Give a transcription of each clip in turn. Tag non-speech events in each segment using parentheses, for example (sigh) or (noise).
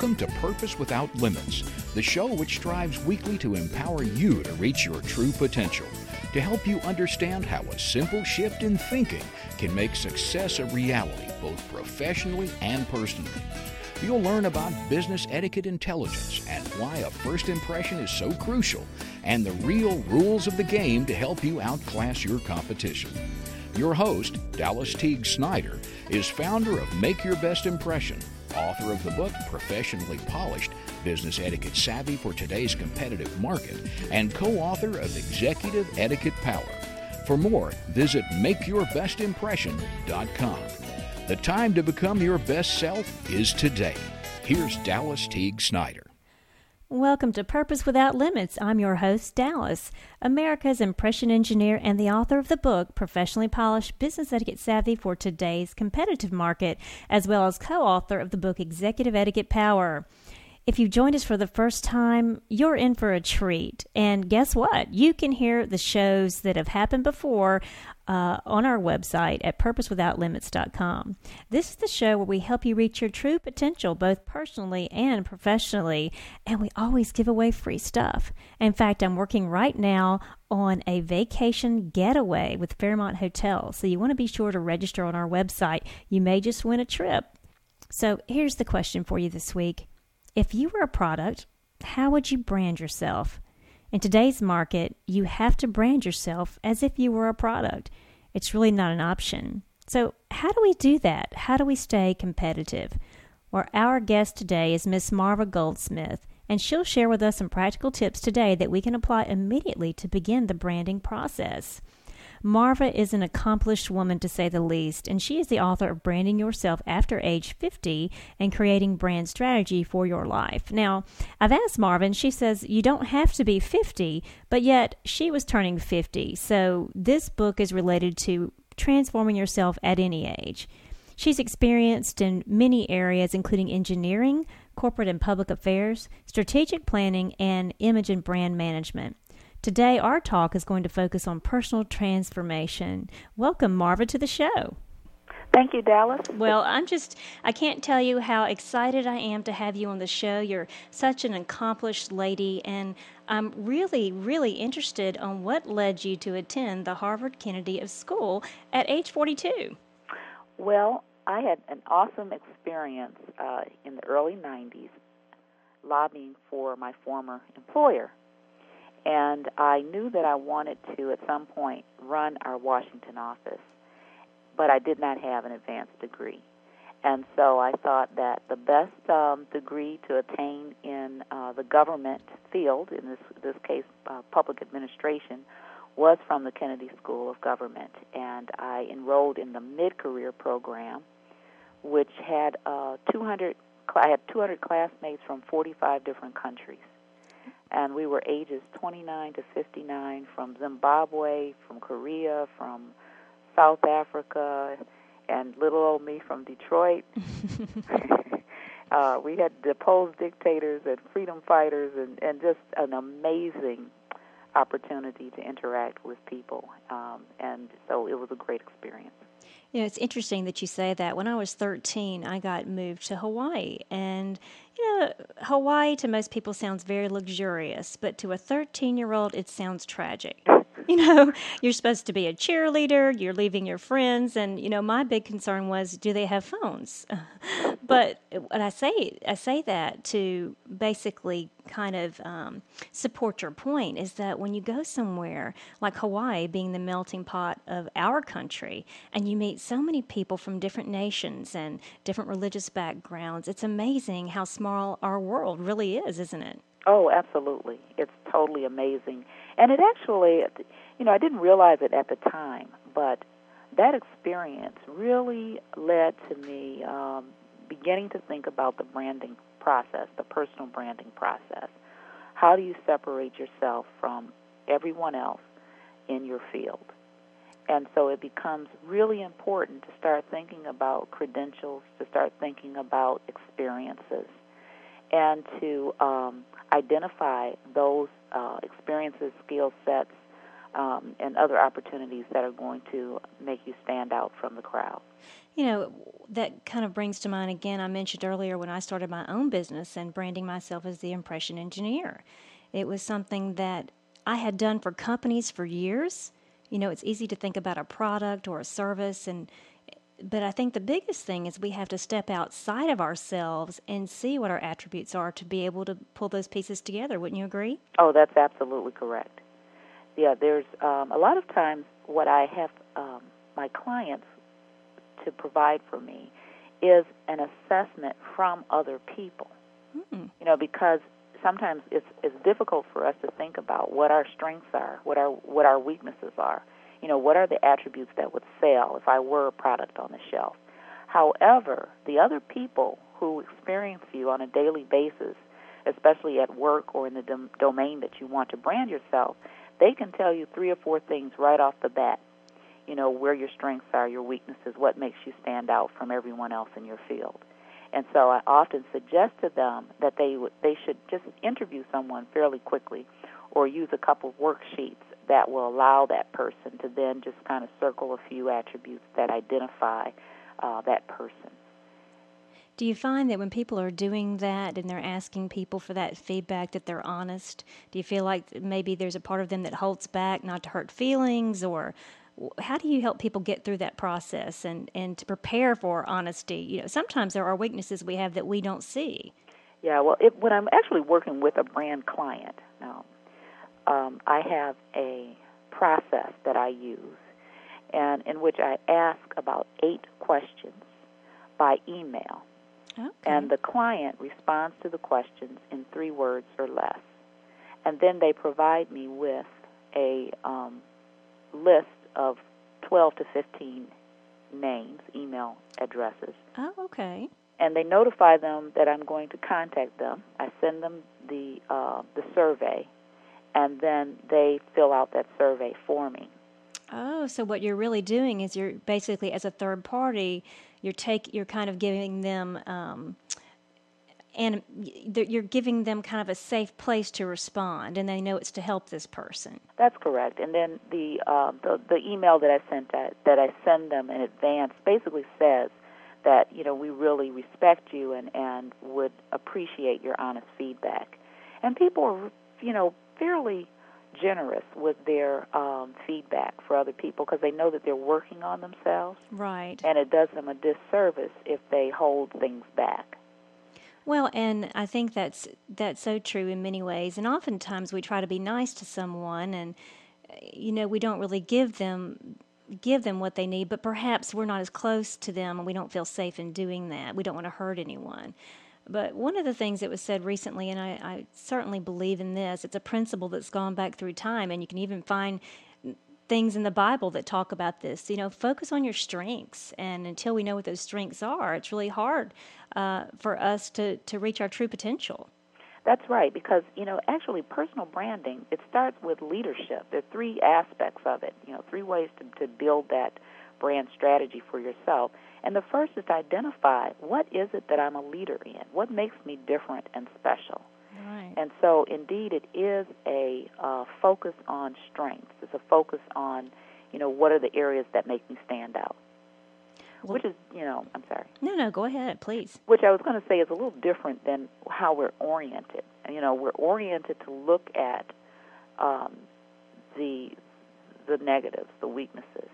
Welcome to Purpose Without Limits, the show which strives weekly to empower you to reach your true potential, to help you understand how a simple shift in thinking can make success a reality both professionally and personally. You'll learn about business etiquette intelligence and why a first impression is so crucial, and the real rules of the game to help you outclass your competition. Your host, Dallas Teague Snyder, is founder of Make Your Best Impression, author of the book Professionally Polished Business Etiquette Savvy for Today's Competitive Market, and co author of Executive Etiquette Power. For more, visit MakeYourBestImpression.com. The time to become your best self is today. Here's Dallas Teague Snyder. Welcome to Purpose Without Limits. I'm your host, Dallas, America's impression engineer and the author of the book Professionally Polished Business Etiquette Savvy for Today's Competitive Market, as well as co author of the book Executive Etiquette Power. If you've joined us for the first time, you're in for a treat. And guess what? You can hear the shows that have happened before uh, on our website at purposewithoutlimits.com. This is the show where we help you reach your true potential, both personally and professionally, and we always give away free stuff. In fact, I'm working right now on a vacation getaway with Fairmont Hotel, so you want to be sure to register on our website. You may just win a trip. So here's the question for you this week if you were a product, how would you brand yourself? In today's market, you have to brand yourself as if you were a product. It's really not an option. So, how do we do that? How do we stay competitive? Well, our guest today is Miss Marva Goldsmith, and she'll share with us some practical tips today that we can apply immediately to begin the branding process. Marva is an accomplished woman to say the least, and she is the author of Branding Yourself After Age 50 and Creating Brand Strategy for Your Life. Now, I've asked Marva, and she says you don't have to be 50, but yet she was turning 50. So this book is related to transforming yourself at any age. She's experienced in many areas, including engineering, corporate and public affairs, strategic planning, and image and brand management. Today, our talk is going to focus on personal transformation. Welcome, Marva, to the show. Thank you, Dallas. Well, I'm just, I can't tell you how excited I am to have you on the show. You're such an accomplished lady, and I'm really, really interested on what led you to attend the Harvard Kennedy of School at age 42. Well, I had an awesome experience uh, in the early 90s lobbying for my former employer and I knew that I wanted to, at some point, run our Washington office, but I did not have an advanced degree. And so I thought that the best um, degree to attain in uh, the government field, in this this case, uh, public administration, was from the Kennedy School of Government, and I enrolled in the mid-career program, which had uh, 200. I had 200 classmates from 45 different countries and we were ages 29 to 59 from Zimbabwe, from Korea, from South Africa, and little old me from Detroit. (laughs) uh, we had deposed dictators and freedom fighters, and, and just an amazing opportunity to interact with people. Um, and so it was a great experience. You know, it's interesting that you say that. When I was 13, I got moved to Hawaii. And, you know, Hawaii to most people sounds very luxurious, but to a 13 year old, it sounds tragic. (laughs) You know, you're supposed to be a cheerleader, you're leaving your friends. And, you know, my big concern was do they have phones? (laughs) but what I say, I say that to basically kind of um, support your point is that when you go somewhere like Hawaii, being the melting pot of our country, and you meet so many people from different nations and different religious backgrounds, it's amazing how small our world really is, isn't it? Oh, absolutely. It's totally amazing. And it actually, you know, I didn't realize it at the time, but that experience really led to me um, beginning to think about the branding process, the personal branding process. How do you separate yourself from everyone else in your field? And so it becomes really important to start thinking about credentials, to start thinking about experiences, and to um, identify those uh, experiences, skill sets, um, and other opportunities that are going to make you stand out from the crowd. You know, that kind of brings to mind again, I mentioned earlier when I started my own business and branding myself as the impression engineer. It was something that I had done for companies for years. You know, it's easy to think about a product or a service and but I think the biggest thing is we have to step outside of ourselves and see what our attributes are to be able to pull those pieces together. Wouldn't you agree? Oh, that's absolutely correct. Yeah, there's um, a lot of times what I have um, my clients to provide for me is an assessment from other people. Mm-hmm. You know, because sometimes it's it's difficult for us to think about what our strengths are, what our what our weaknesses are. You know, what are the attributes that would sell if I were a product on the shelf? However, the other people who experience you on a daily basis, especially at work or in the dom- domain that you want to brand yourself, they can tell you three or four things right off the bat. You know, where your strengths are, your weaknesses, what makes you stand out from everyone else in your field. And so I often suggest to them that they w- they should just interview someone fairly quickly or use a couple of worksheets that will allow that person to then just kind of circle a few attributes that identify uh, that person. Do you find that when people are doing that and they're asking people for that feedback that they're honest? Do you feel like maybe there's a part of them that holds back not to hurt feelings or how do you help people get through that process and, and to prepare for honesty? You know, sometimes there are weaknesses we have that we don't see. Yeah, well, it, when I'm actually working with a brand client, now um, I have a process that I use, and in which I ask about eight questions by email, okay. and the client responds to the questions in three words or less, and then they provide me with a um, list of 12 to 15 names, email addresses, Oh, okay. and they notify them that I'm going to contact them. I send them the uh, the survey, and then they fill out that survey for me. Oh, so what you're really doing is you're basically as a third party, you're take you're kind of giving them um, and you're giving them kind of a safe place to respond, and they know it's to help this person. That's correct. And then the uh, the, the email that I sent that, that I send them in advance basically says that you know we really respect you and and would appreciate your honest feedback. And people are you know fairly generous with their um, feedback for other people because they know that they're working on themselves, Right. and it does them a disservice if they hold things back. Well, and I think that's that's so true in many ways. And oftentimes we try to be nice to someone, and uh, you know we don't really give them give them what they need. But perhaps we're not as close to them, and we don't feel safe in doing that. We don't want to hurt anyone. But one of the things that was said recently, and I, I certainly believe in this, it's a principle that's gone back through time, and you can even find things in the Bible that talk about this. You know, focus on your strengths, and until we know what those strengths are, it's really hard uh, for us to to reach our true potential. That's right, because you know, actually, personal branding it starts with leadership. There are three aspects of it. You know, three ways to, to build that brand strategy for yourself. And the first is to identify what is it that I'm a leader in. What makes me different and special. Right. And so, indeed, it is a uh, focus on strengths. It's a focus on, you know, what are the areas that make me stand out. Well- which is, you know, I'm sorry. No, no, go ahead, please. Which I was going to say is a little different than how we're oriented. You know, we're oriented to look at um, the the negatives, the weaknesses.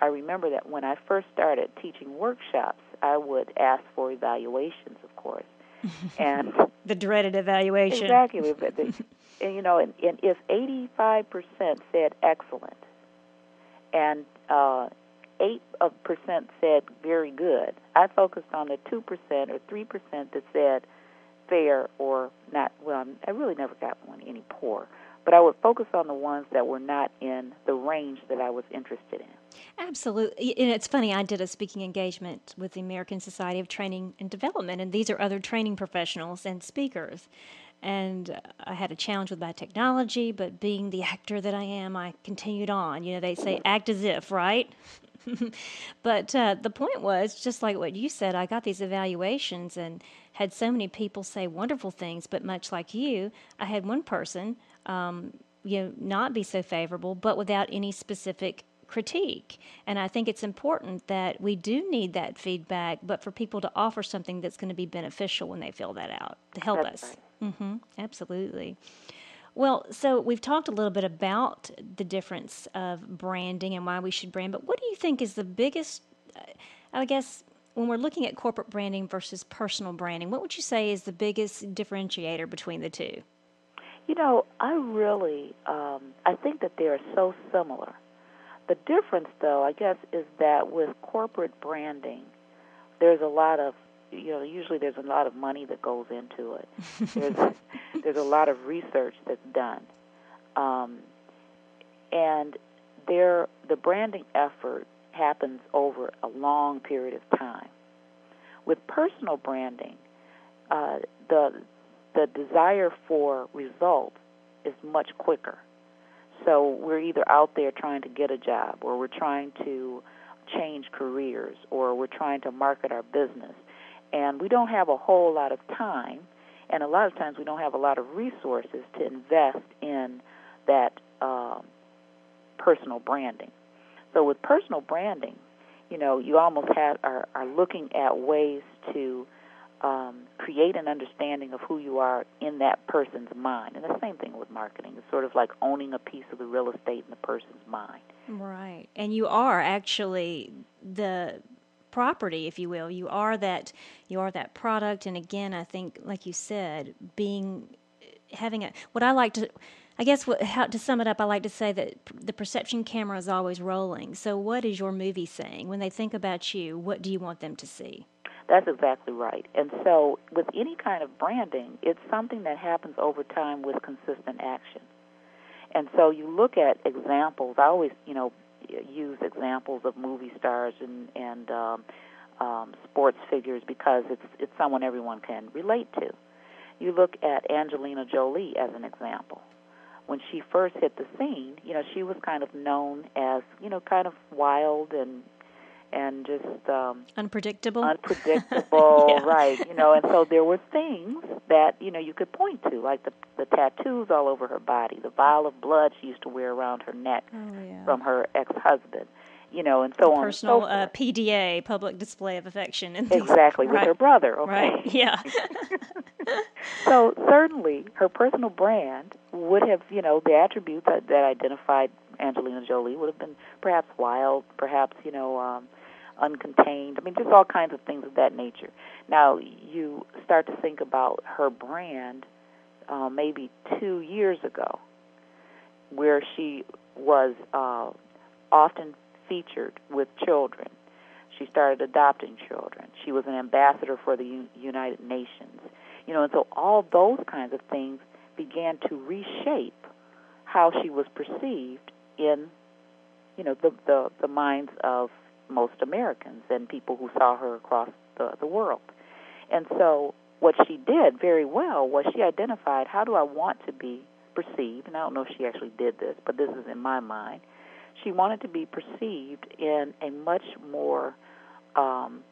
I remember that when I first started teaching workshops, I would ask for evaluations, of course, (laughs) and The dreaded evaluation. Exactly. (laughs) And, you know, and, and if 85% said excellent and uh, 8 of percent said very good, I focused on the 2% or 3% that said fair or not, well, I really never got one any poor. But I would focus on the ones that were not in the range that I was interested in. Absolutely. And it's funny, I did a speaking engagement with the American Society of Training and Development, and these are other training professionals and speakers. And uh, I had a challenge with my technology, but being the actor that I am, I continued on. You know, they say act as if, right? (laughs) but uh, the point was, just like what you said, I got these evaluations and had so many people say wonderful things, but much like you, I had one person um, you know not be so favorable, but without any specific critique. And I think it's important that we do need that feedback, but for people to offer something that's going to be beneficial when they fill that out to help That's us. right. hmm Absolutely. Well, so we've talked a little bit about the difference of branding and why we should brand, but what do you think is the biggest, I guess, when we're looking at corporate branding versus personal branding, what would you say is the biggest differentiator between the two? You know, I really, um, I think that they are so similar. The difference, though, I guess, is that with corporate branding, there's a lot of, you know, usually there's a lot of money that goes into it. There's (laughs) there's a lot of research that's done, um, and there the branding effort happens over a long period of time. With personal branding, uh, the the desire for results is much quicker. So we're either out there trying to get a job, or we're trying to change careers, or we're trying to market our business, and we don't have a whole lot of time, and a lot of times we don't have a lot of resources to invest in that um, personal branding. So with personal branding, you know, you almost have are, are looking at ways to um, create an understanding of who you are in that person's mind. And the same thing with marketing. It's sort of like owning a piece of the real estate in the person's mind. Right. And you are actually the property, if you will. You are that you are that product and again, I think like you said, being having a what I like to I guess what, how to sum it up, I like to say that the perception camera is always rolling. So, what is your movie saying when they think about you? What do you want them to see? That's exactly right. And so, with any kind of branding, it's something that happens over time with consistent action. And so, you look at examples. I always, you know, use examples of movie stars and and um, um, sports figures because it's it's someone everyone can relate to. You look at Angelina Jolie as an example. When she first hit the scene, you know, she was kind of known as, you know, kind of wild and and just um Unpredictable? unpredictable, (laughs) Yeah. right? You know, and so there were things that you know you could point to, like the the tattoos all over her body, the vial of blood she used to wear around her neck oh, yeah. from her ex-husband, you know, and so on. Personal so uh. PDA, public display of affection. And exactly with her brother. Okay, Right, yeah. (laughs) so certainly her personal brand would have, you know, the attributes that, that identified Angelina Jolie would have been perhaps wild, perhaps, you know, um, uncontained. I mean, just all kinds of things of that nature. Now you start to think about her brand uh, maybe two years ago, where she was uh, often featured with children. She started adopting children. She was an ambassador for the U- United Nations. You know, and so all those kinds of things began to reshape how she was perceived in, you know, the the, the minds of most Americans and people who saw her across the, the world. And so what she did very well was she identified how do I want to be perceived, and I don't know if she actually did this, but this is in my mind. She wanted to be perceived in a much more um,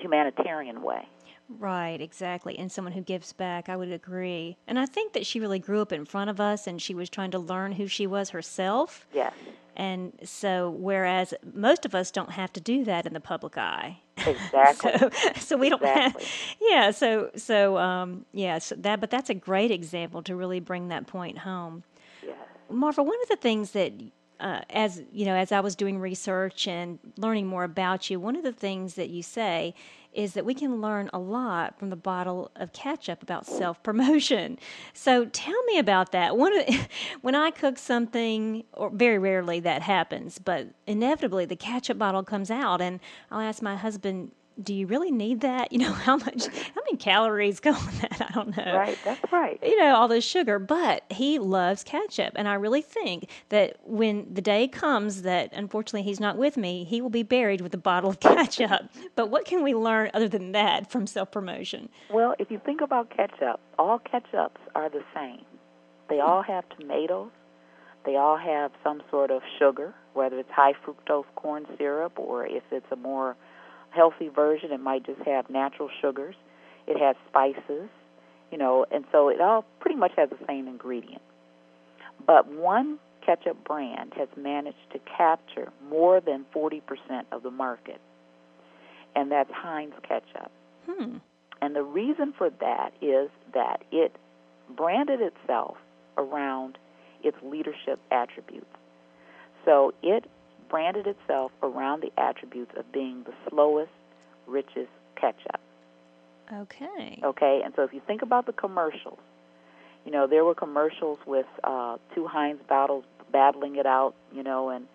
humanitarian way. Right, exactly. And someone who gives back, I would agree. And I think that she really grew up in front of us and she was trying to learn who she was herself. Yes, And so, whereas most of us don't have to do that in the public eye. (laughs) exactly. so, so we don't Exactly. have, (laughs) yeah. So, so, um, yeah. So that, but that's a great example to really bring that point home. yes. Marva, one of the things that, uh, as you know, as I was doing research and learning more about you, one of the things that you say is that we can learn a lot from the bottle of ketchup about self promotion. So tell me about that. One (laughs) when I cook something, or very rarely that happens, but inevitably the ketchup bottle comes out, and I'll ask my husband. Do you really need that? (laughs) You know how much, how many calories go in that? (laughs) I don't know Right, that's right. you know, all this sugar, but he loves ketchup. And I really think that when the day comes that unfortunately he's not with me, he will be buried with a bottle of (laughs) ketchup. but what can we learn other than that from self promotion? Well, if you think about ketchup, all ketchups are the same. They all have tomatoes. They all have some sort of sugar, whether it's high fructose corn syrup or if it's a more healthy version, it might just have natural sugars. It has spices, you know, and so it all pretty much has the same ingredient. But one ketchup brand has managed to capture more than 40% of the market, and that's Heinz ketchup. Hmm. And the reason for that is that it branded itself around its leadership attributes. So it branded itself around the attributes of being the slowest, richest ketchup. Okay. Okay, and so if you think about the commercials, you know, there were commercials with uh, two Heinz bottles battling it out, you know, and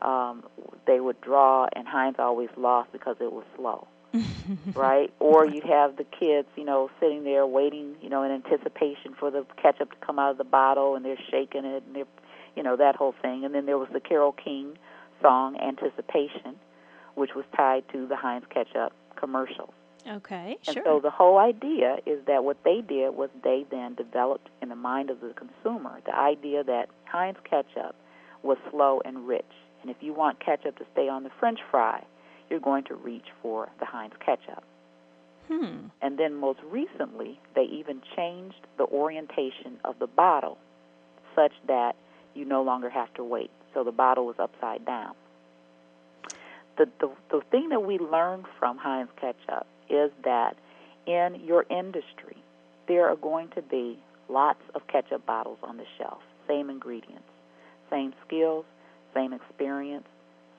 um, they would draw, and Heinz always lost because it was slow. (laughs) right? Or you'd have the kids, you know, sitting there waiting, you know, in anticipation for the ketchup to come out of the bottle, and they're shaking it, and they're, you know, that whole thing. And then there was the Carole King song "Anticipation," which was tied to the Heinz ketchup commercials. Okay, And sure. so the whole idea is that what they did was they then developed in the mind of the consumer the idea that Heinz ketchup was slow and rich. And if you want ketchup to stay on the french fry, you're going to reach for the Heinz ketchup. hmm. And then most recently, they even changed the orientation of the bottle such that you no longer have to wait. So the bottle was upside down. The, the, the thing that we learned from Heinz ketchup is that in your industry, there are going to be lots of ketchup bottles on the shelf, same ingredients, same skills, same experience,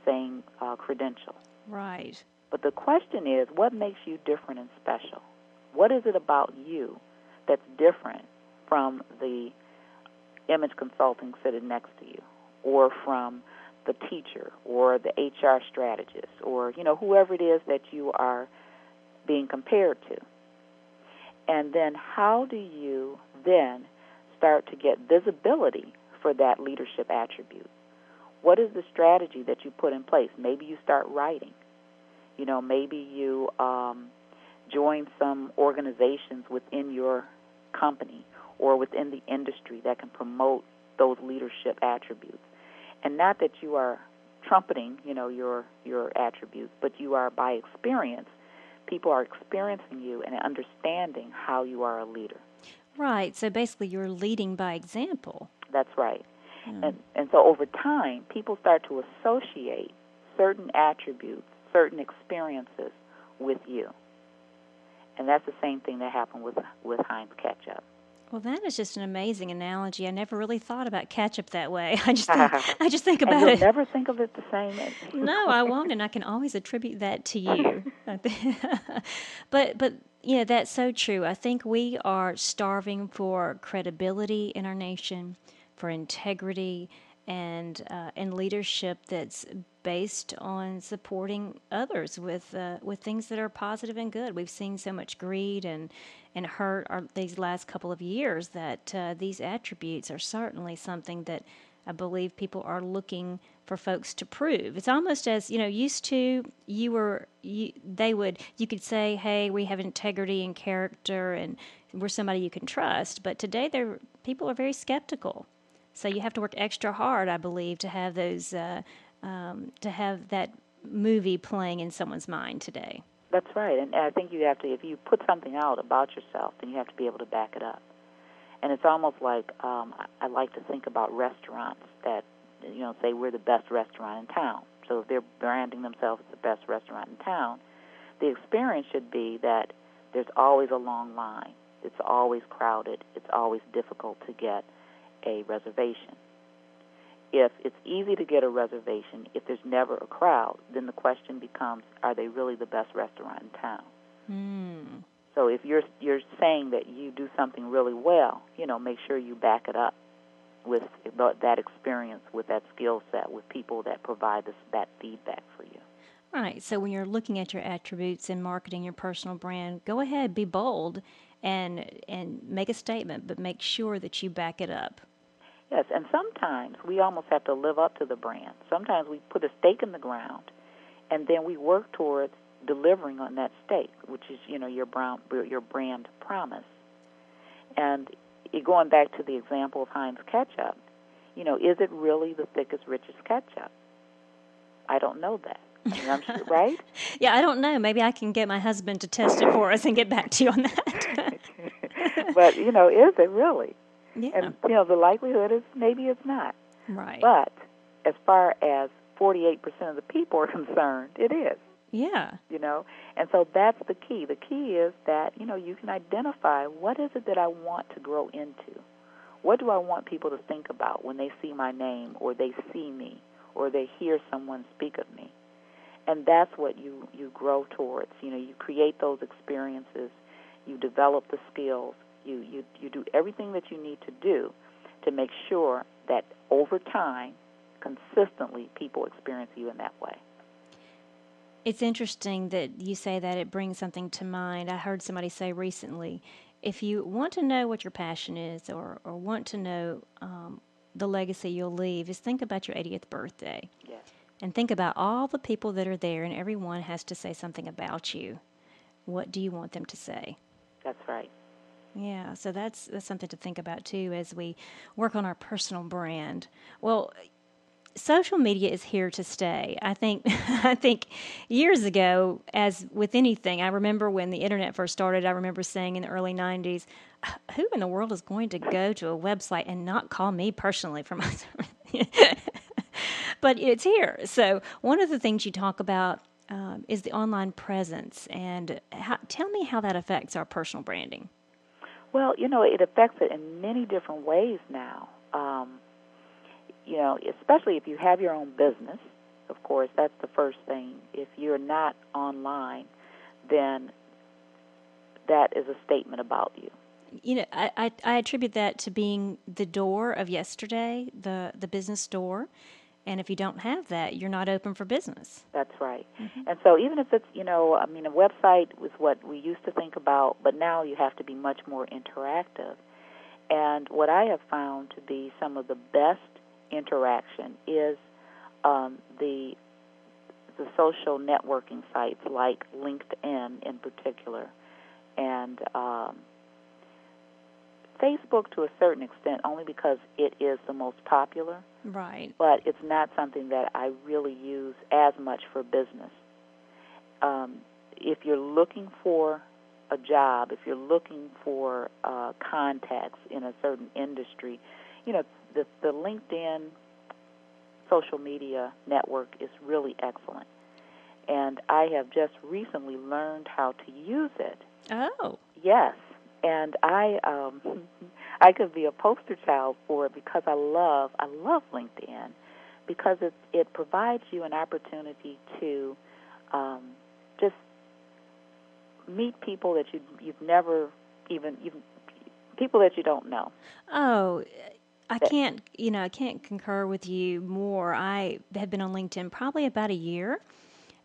same uh, credentials. Right. But the question is, what makes you different and special? What is it about you that's different from the image consulting sitting next to you, or from the teacher, or the HR strategist, or you know whoever it is that you are being compared to? And then how do you then start to get visibility for that leadership attribute? What is the strategy that you put in place? Maybe you start writing. You know, maybe you um, join some organizations within your company or within the industry that can promote those leadership attributes. And not that you are trumpeting, you know, your your attributes, but you are by experience. People are experiencing you and understanding how you are a leader. Right. So basically, you're leading by example. That's right. Hmm. And and so over time, people start to associate certain attributes, certain experiences with you. And that's the same thing that happened with with Heinz ketchup. Well, that is just an amazing analogy. I never really thought about ketchup that way. (laughs) I just think, (laughs) I just think about it. never think of it the same. (laughs) no, I won't, and I can always attribute that to you. but but yeah, that's so true. I think we are starving for credibility in our nation, for integrity, and uh, and leadership that's based on supporting others with uh, with things that are positive and good. We've seen so much greed and and hurt our, these last couple of years that uh, these attributes are certainly something that I believe people are looking for folks to prove. It's almost as you know, used to you were you, they would you could say, "Hey, we have integrity and character, and we're somebody you can trust." But today, there people are very skeptical, so you have to work extra hard, I believe, to have those uh, um, to have that movie playing in someone's mind today. That's right. And I think you have to if you put something out about yourself, then you have to be able to back it up. And it's almost like um, I, like to think about restaurants that you know say we're the best restaurant in town. So if they're branding themselves as the best restaurant in town, the experience should be that there's always a long line. It's always crowded. It's always difficult to get a reservation. If it's easy to get a reservation, if there's never a crowd, then the question becomes, are they really the best restaurant in town? Hmm. So if you're you're saying that you do something really well, you know, make sure you back it up with that experience, with that skill set, with people that provide this, that feedback for you. Right. So when you're looking at your attributes and marketing your personal brand, go ahead, be bold, and and make a statement, but make sure that you back it up. Yes, and sometimes we almost have to live up to the brand. Sometimes we put a stake in the ground, and then we work towards delivering on that stake, which is you know your brown your brand promise. And going back to the example of Heinz ketchup, you know, is it really the thickest, richest ketchup? I don't know that. I mean, I'm sure, right? (laughs) Yeah, I don't know. Maybe I can get my husband to test it for us and get back to you on that. (laughs) but you know, is it really? Yeah. And you know, the likelihood is maybe it's not. right. But as far as 48% of the people are (laughs) concerned, it is. yeah. You know, and so that's the key. The key is that you know you can identify what is it that I want to grow into. What do I want people to think about when they see my name, or they see me, or they hear someone speak of me? And that's what you you grow towards. You know, you create those experiences, you develop the skills, you you you do everything that you need to do to make sure that over time, consistently, people experience you in that way. It's interesting that you say that it brings something to mind. I heard somebody say recently if you want to know what your passion is or, or want to know um, the legacy you'll leave, is think about your 80th birthday Yes. and think about all the people that are there, and everyone has to say something about you. What do you want them to say? That's right. Yeah, so that's that's something to think about too as we work on our personal brand. Well, social media is here to stay. I think (laughs) I think years ago as with anything, I remember when the internet first started, I remember saying in the early 90s, who in the world is going to go to a website and not call me personally for my (laughs) But it's here. So, one of the things you talk about um, is the online presence and how, tell me how that affects our personal branding. Well, you know, it affects it in many different ways now. Um, you know, especially if you have your own business, of course, that's the first thing. If you're not online, then that is a statement about you. You know, I, I, I attribute that to being the door of yesterday, the, the business door. And if you don't have that, you're not open for business. That's right. And so, even if it's, you know, I mean, a website was what we used to think about, but now you have to be much more interactive. And what I have found to be some of the best interaction is um, the the social networking sites like LinkedIn in particular, and um, Facebook to a certain extent, only because it is the most popular Right. but it's not something that I really use as much for business. Um, if you're looking for a job, if you're looking for uh, contacts in a certain industry, you know the the LinkedIn social media network is really excellent, and I have just recently learned how to use it. Oh. Yes, and I um, (laughs) I could be a poster child for it because I love I love LinkedIn because it it provides you an opportunity to um, just meet people that you you've never even even people that you don't know. Oh, I can't, you know, I can't concur with you more. I have been on LinkedIn probably about a year.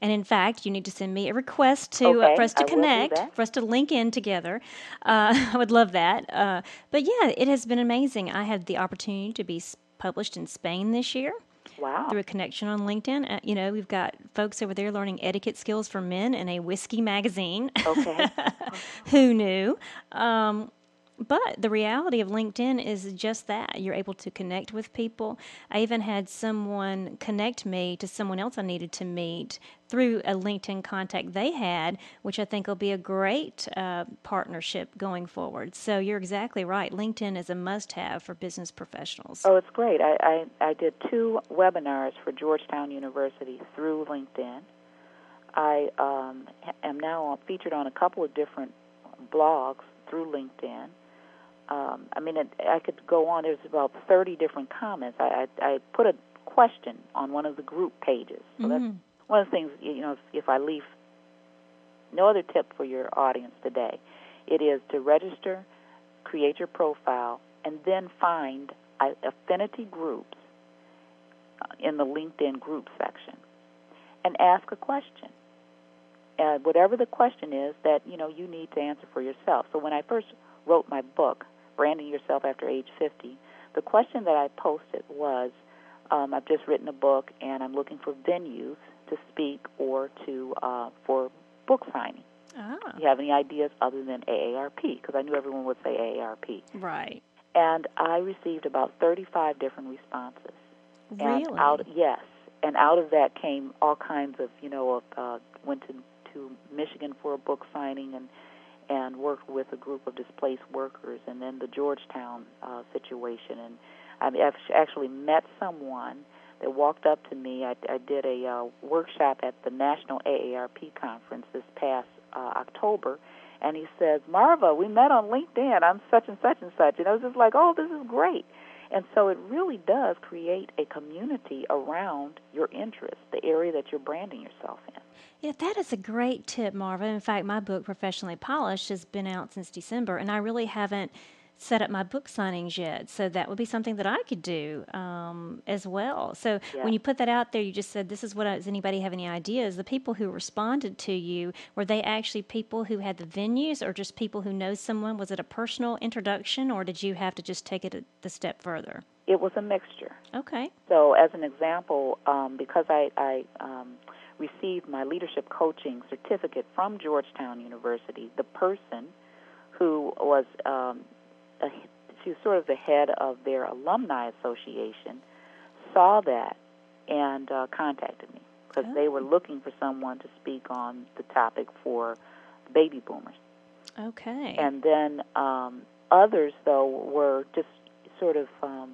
And in fact, you need to send me a request to uh, for us to I connect, for us to link in together. Uh, (laughs) I would love that. Uh, but yeah, it has been amazing. I had the opportunity to be published in Spain this year Wow. through a connection on LinkedIn. Uh, you know, we've got folks over there learning etiquette skills for men in a whiskey magazine. Okay. (laughs) Who knew? Um, but the reality of LinkedIn is just that. You're able to connect with people. I even had someone connect me to someone else I needed to meet through a LinkedIn contact they had, which I think will be a great uh, partnership going forward. So you're exactly right. LinkedIn is a must have for business professionals. Oh, it's great. I, I, I did two webinars for Georgetown University through LinkedIn. I um, am now featured on a couple of different blogs through LinkedIn. Um, I mean, it, I could go on. There's about 30 different comments. I, I, I put a question on one of the group pages. So that's Mhm. one of the things, you know, if, if I leave no other tip for your audience today, it is to register, create your profile, and then find uh, affinity groups uh, in the LinkedIn group section and ask a question. Uh, whatever the question is that you know you need to answer for yourself. So when I first wrote my book, Branding Yourself After Age 50, the question that I posted was, um, I've just written a book and I'm looking for venues to speak or to uh, for book signing. Ah, Do you have any ideas other than AARP? Because I knew everyone would say AARP. right. And I received about 35 different responses. And Really? out yes, and out of that came all kinds of you know of, uh, went to to Michigan for a book signing and and worked with a group of displaced workers, and then the Georgetown uh, situation. And I've actually met someone that walked up to me. I, I did a uh, workshop at the National AARP conference this past uh, October, and he says, Marva, we met on LinkedIn. I'm such and such and such. And I was just like, oh, this is great. And so it really does create a community around your interest, the area that you're branding yourself in. Yeah, that is a great tip, Marva. In fact, my book, Professionally Polished, has been out since December, and I really haven't set up my book signings yet. So that would be something that I could do um, as well. So yeah. when you put that out there, you just said, "This is what." I, does anybody have any ideas? The people who responded to you were they actually people who had the venues, or just people who know someone? Was it a personal introduction, or did you have to just take it a, the step further? It was a mixture. Okay. So as an example, um, because I, I um, received my leadership coaching certificate from Georgetown University, the person who was um, a, she was sort of the head of their alumni association, saw that and uh, contacted me because oh. they were looking for someone to speak on the topic for baby boomers. Okay. And then um, others, though, were just sort of, um,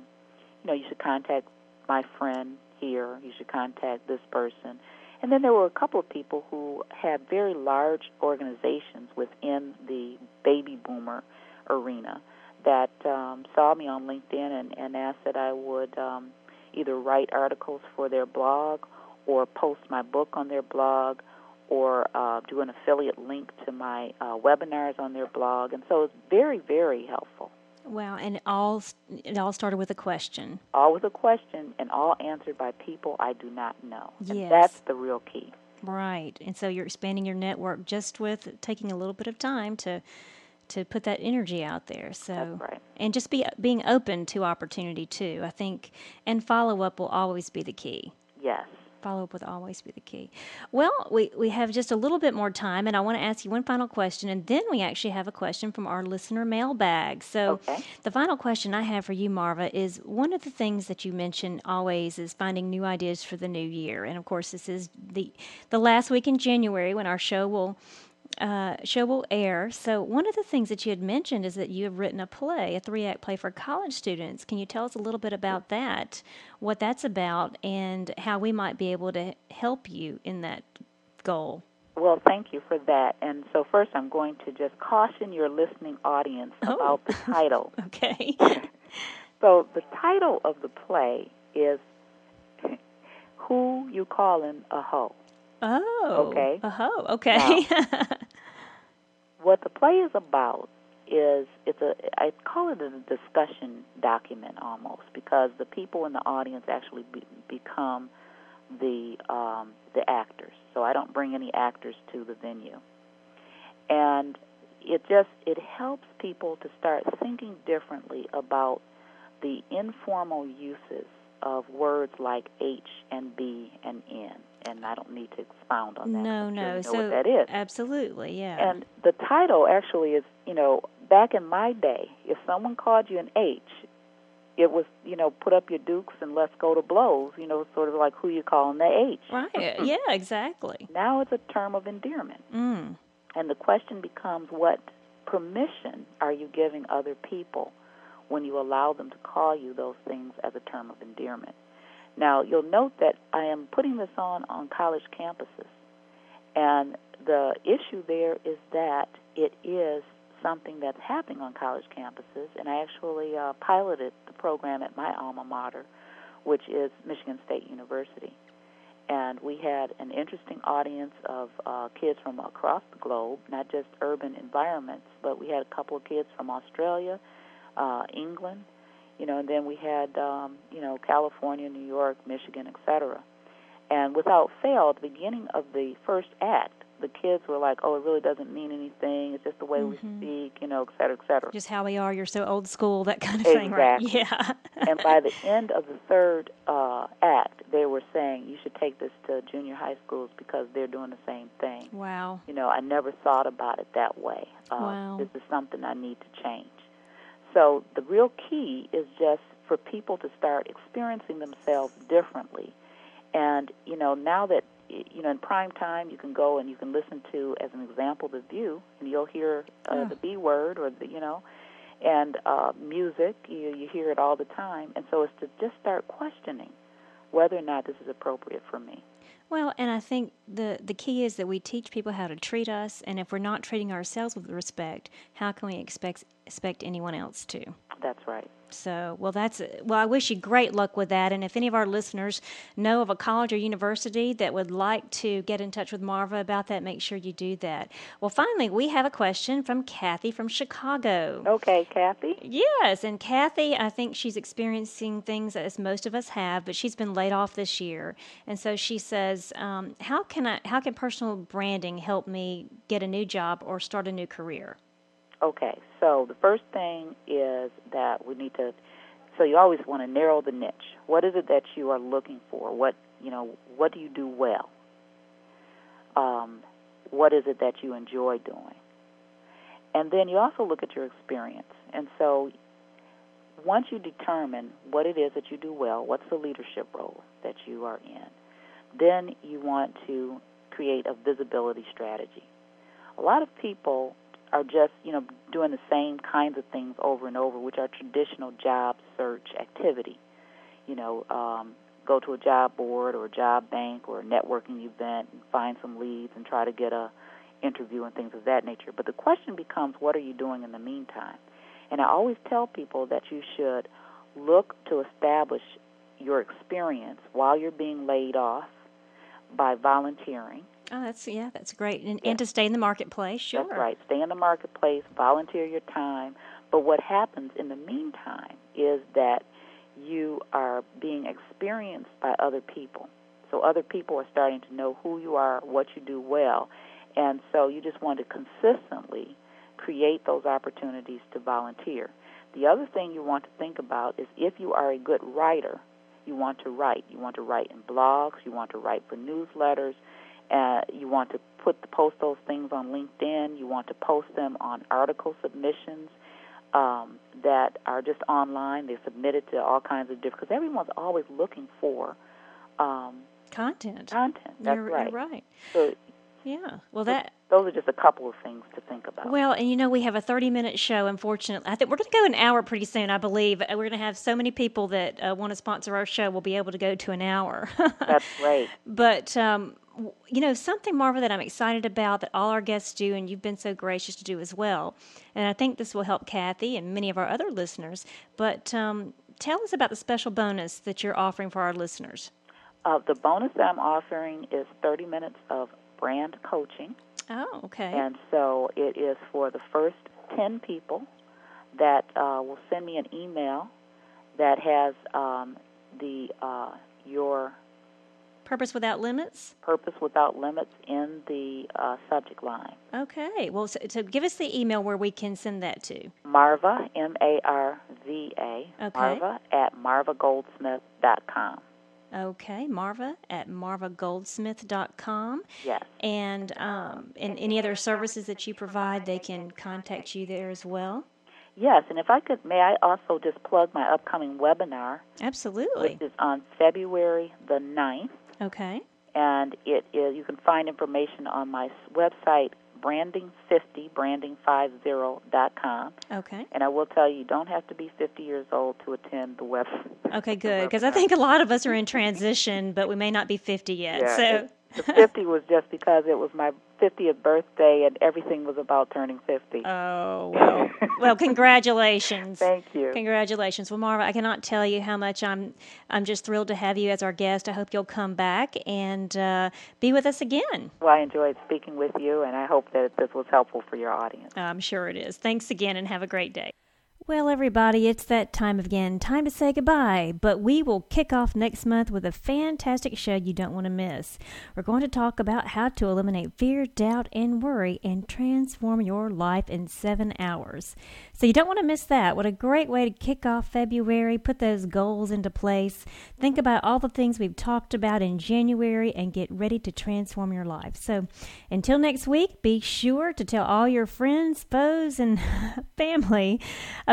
you know, you should contact my friend here. You should contact this person. And then there were a couple of people who had very large organizations within the baby boomer arena that um, saw me on LinkedIn and, and asked that I would um, either write articles for their blog or post my book on their blog or uh, do an affiliate link to my uh, webinars on their blog. And so it's very, very helpful. Wow, and it all it all started with a question. All with a question, and all answered by people I do not know. And yes. that's the real key. Right, and so you're expanding your network just with taking a little bit of time to to put that energy out there. So right. and just be being open to opportunity too. I think and follow up will always be the key. Yes. Follow up will always be the key. Well, we, we have just a little bit more time, and I want to ask you one final question, and then we actually have a question from our listener mailbag. So, okay. the final question I have for you, Marva, is one of the things that you mention always is finding new ideas for the new year. And of course, this is the the last week in January when our show will uh, show will air. So, one of the things that you had mentioned is that you have written a play, a three act play for college students. Can you tell us a little bit about that, what that's about, and how we might be able to help you in that goal? Well, thank you for that. And so, first, I'm going to just caution your listening audience oh. about the title. (laughs) okay. (laughs) so, the title of the play is Who You Callin' a Hoe? Oh. Okay. Oh, okay. Now, (laughs) what the play is about is it's a I call it a discussion document almost because the people in the audience actually be, become the um, the actors. So I don't bring any actors to the venue, and it just it helps people to start thinking differently about the informal uses of words like H and B and N and I don't need to expound on that. No, no. so what that is. Absolutely, yeah. And the title actually is, you know, back in my day, if someone called you an H, it was, you know, put up your dukes and let's go to blows, you know, sort of like who you calling the H. Right. (laughs) yeah, exactly. Now it's a term of endearment. Mm. And the question becomes what permission are you giving other people when you allow them to call you those things as a term of endearment? Now, you'll note that I am putting this on on college campuses. And the issue there is that it is something that's happening on college campuses. And I actually uh, piloted the program at my alma mater, which is Michigan State University. And we had an interesting audience of uh, kids from across the globe, not just urban environments, but we had a couple of kids from Australia, uh, England, you know, and then we had, um, you know, California, New York, Michigan, etc. And without fail, at the beginning of the first act, the kids were like, "Oh, it really doesn't mean anything. It's just the way mm-hmm. we speak, you know, et cetera, et cetera." Just how we are. You're so old school, that kind of exactly. thing, right? Yeah. (laughs) and by the (laughs) end of the third uh, act, they were saying, "You should take this to junior high schools because they're doing the same thing." Wow. You know, I never thought about it that way. Uh, wow. This is something I need to change. So the real key is just for people to start experiencing themselves differently. And, you know, now that you know, in prime time, you can go and you can listen to, as an example, The View, and you'll hear uh, Oh. the B word or the, you know, and uh, music. You you hear it all the time, and so it's to just start questioning whether or not this is appropriate for me. Well, and I think the the key is that we teach people how to treat us, and if we're not treating ourselves with respect, how can we expect expect anyone else to? That's right. So, well, that's well. I wish you great luck with that. And if any of our listeners know of a college or university that would like to get in touch with Marva about that, make sure you do that. Well, finally, we have a question from Kathy from Chicago. Okay, Kathy. Yes, and Kathy, I think she's experiencing things as most of us have, but she's been laid off this year, and so she says, um, "How can I? How can personal branding help me get a new job or start a new career?" Okay, so the first thing is that we need to. So you always want to narrow the niche. What is it that you are looking for? What you know? What do you do well? Um, what is it that you enjoy doing? And then you also look at your experience. And so once you determine what it is that you do well, what's the leadership role that you are in, then you want to create a visibility strategy. A lot of people are just, you know, doing the same kinds of things over and over, which are traditional job search activity. You know, um, go to a job board or a job bank or a networking event and find some leads and try to get a interview and things of that nature. But the question becomes, what are you doing in the meantime? And I always tell people that you should look to establish your experience while you're being laid off by volunteering. Oh, that's yeah, that's great, and, Yeah. and to stay in the marketplace, sure. That's right. Stay in the marketplace, volunteer your time. But what happens in the meantime is that you are being experienced by other people. So other people are starting to know who you are, what you do well. And so you just want to consistently create those opportunities to volunteer. The other thing you want to think about is if you are a good writer, you want to write. You want to write in blogs, you want to write for newsletters, uh, you want to put post those things on LinkedIn. You want to post them on article submissions um, that are just online. They're submitted to all kinds of different because everyone's always looking for um, Content. content. That's you're, right. You're right. So Yeah. Well, that those are just a couple of things to think about. Well, and you know, we have a 30 minute show, unfortunately. I think we're going to go an hour pretty soon, I believe. Uh, We're going to have so many people that uh, want to sponsor our show, we'll be able to go to an hour. (laughs) That's great. but, um, you know, something, Marva, that I'm excited about that all our guests do, and you've been so gracious to do as well. And I think this will help Kathy and many of our other listeners. But um, tell us about the special bonus that you're offering for our listeners. Uh, the bonus that I'm offering is 30 minutes of brand coaching. Oh, okay. And so it is for the first 10 people that uh, will send me an email that has um, the uh, your Purpose Without Limits? purpose without limits in the uh, subject line. Okay. Well, so, so give us the email where we can send that to. Marva, M A R V A, Okay. Marva at marvagoldsmith.com. Okay, Marva at marvagoldsmith.com. Yes. And um, and any other services that you provide, they can contact you there as well. Yes, and if I could, may I also just plug my upcoming webinar, Absolutely. which is on February the 9th. Okay. and it is you can find information on my website branding50 branding50.com Okay. and I will tell you you don't have to be 50 years old to attend the web Okay, good. Because I think a lot of us are in (laughs) transition, but we may not be 50 yet. Yeah, so. The 50 was just because it was my 50th birthday and everything was about turning 50. Oh well, well, congratulations. (laughs) Thank you. Congratulations. Well, Marva, I cannot tell you how much I'm I'm just thrilled to have you as our guest. I hope you'll come back and uh, be with us again. Well, I enjoyed speaking with you and I hope that this was helpful for your audience. I'm sure it is. Thanks again and have a great day. Well, everybody, it's that time again. Time to say goodbye, but we will kick off next month with a fantastic show you don't want to miss. We're going to talk about how to eliminate fear, doubt, and worry and transform your life in seven hours. So you don't want to miss that. What a great way to kick off February, put those goals into place, think about all the things we've talked about in January, and get ready to transform your life. So until next week, be sure to tell all your friends, foes, and (laughs) family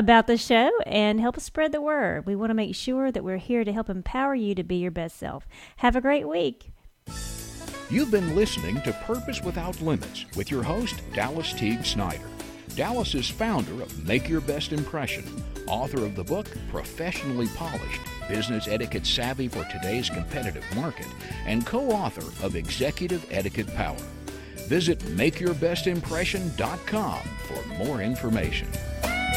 about the show and help us spread the word. We want to make sure that we're here to help empower you to be your best self. Have a great week. You've been listening to Purpose Without Limits with your host, Dallas Teague Snyder. Dallas is founder of Make Your Best Impression, author of the book Professionally Polished Business Etiquette Savvy for Today's Competitive Market, and co author of Executive Etiquette Power. Visit MakeYourBestImpression.com for more information.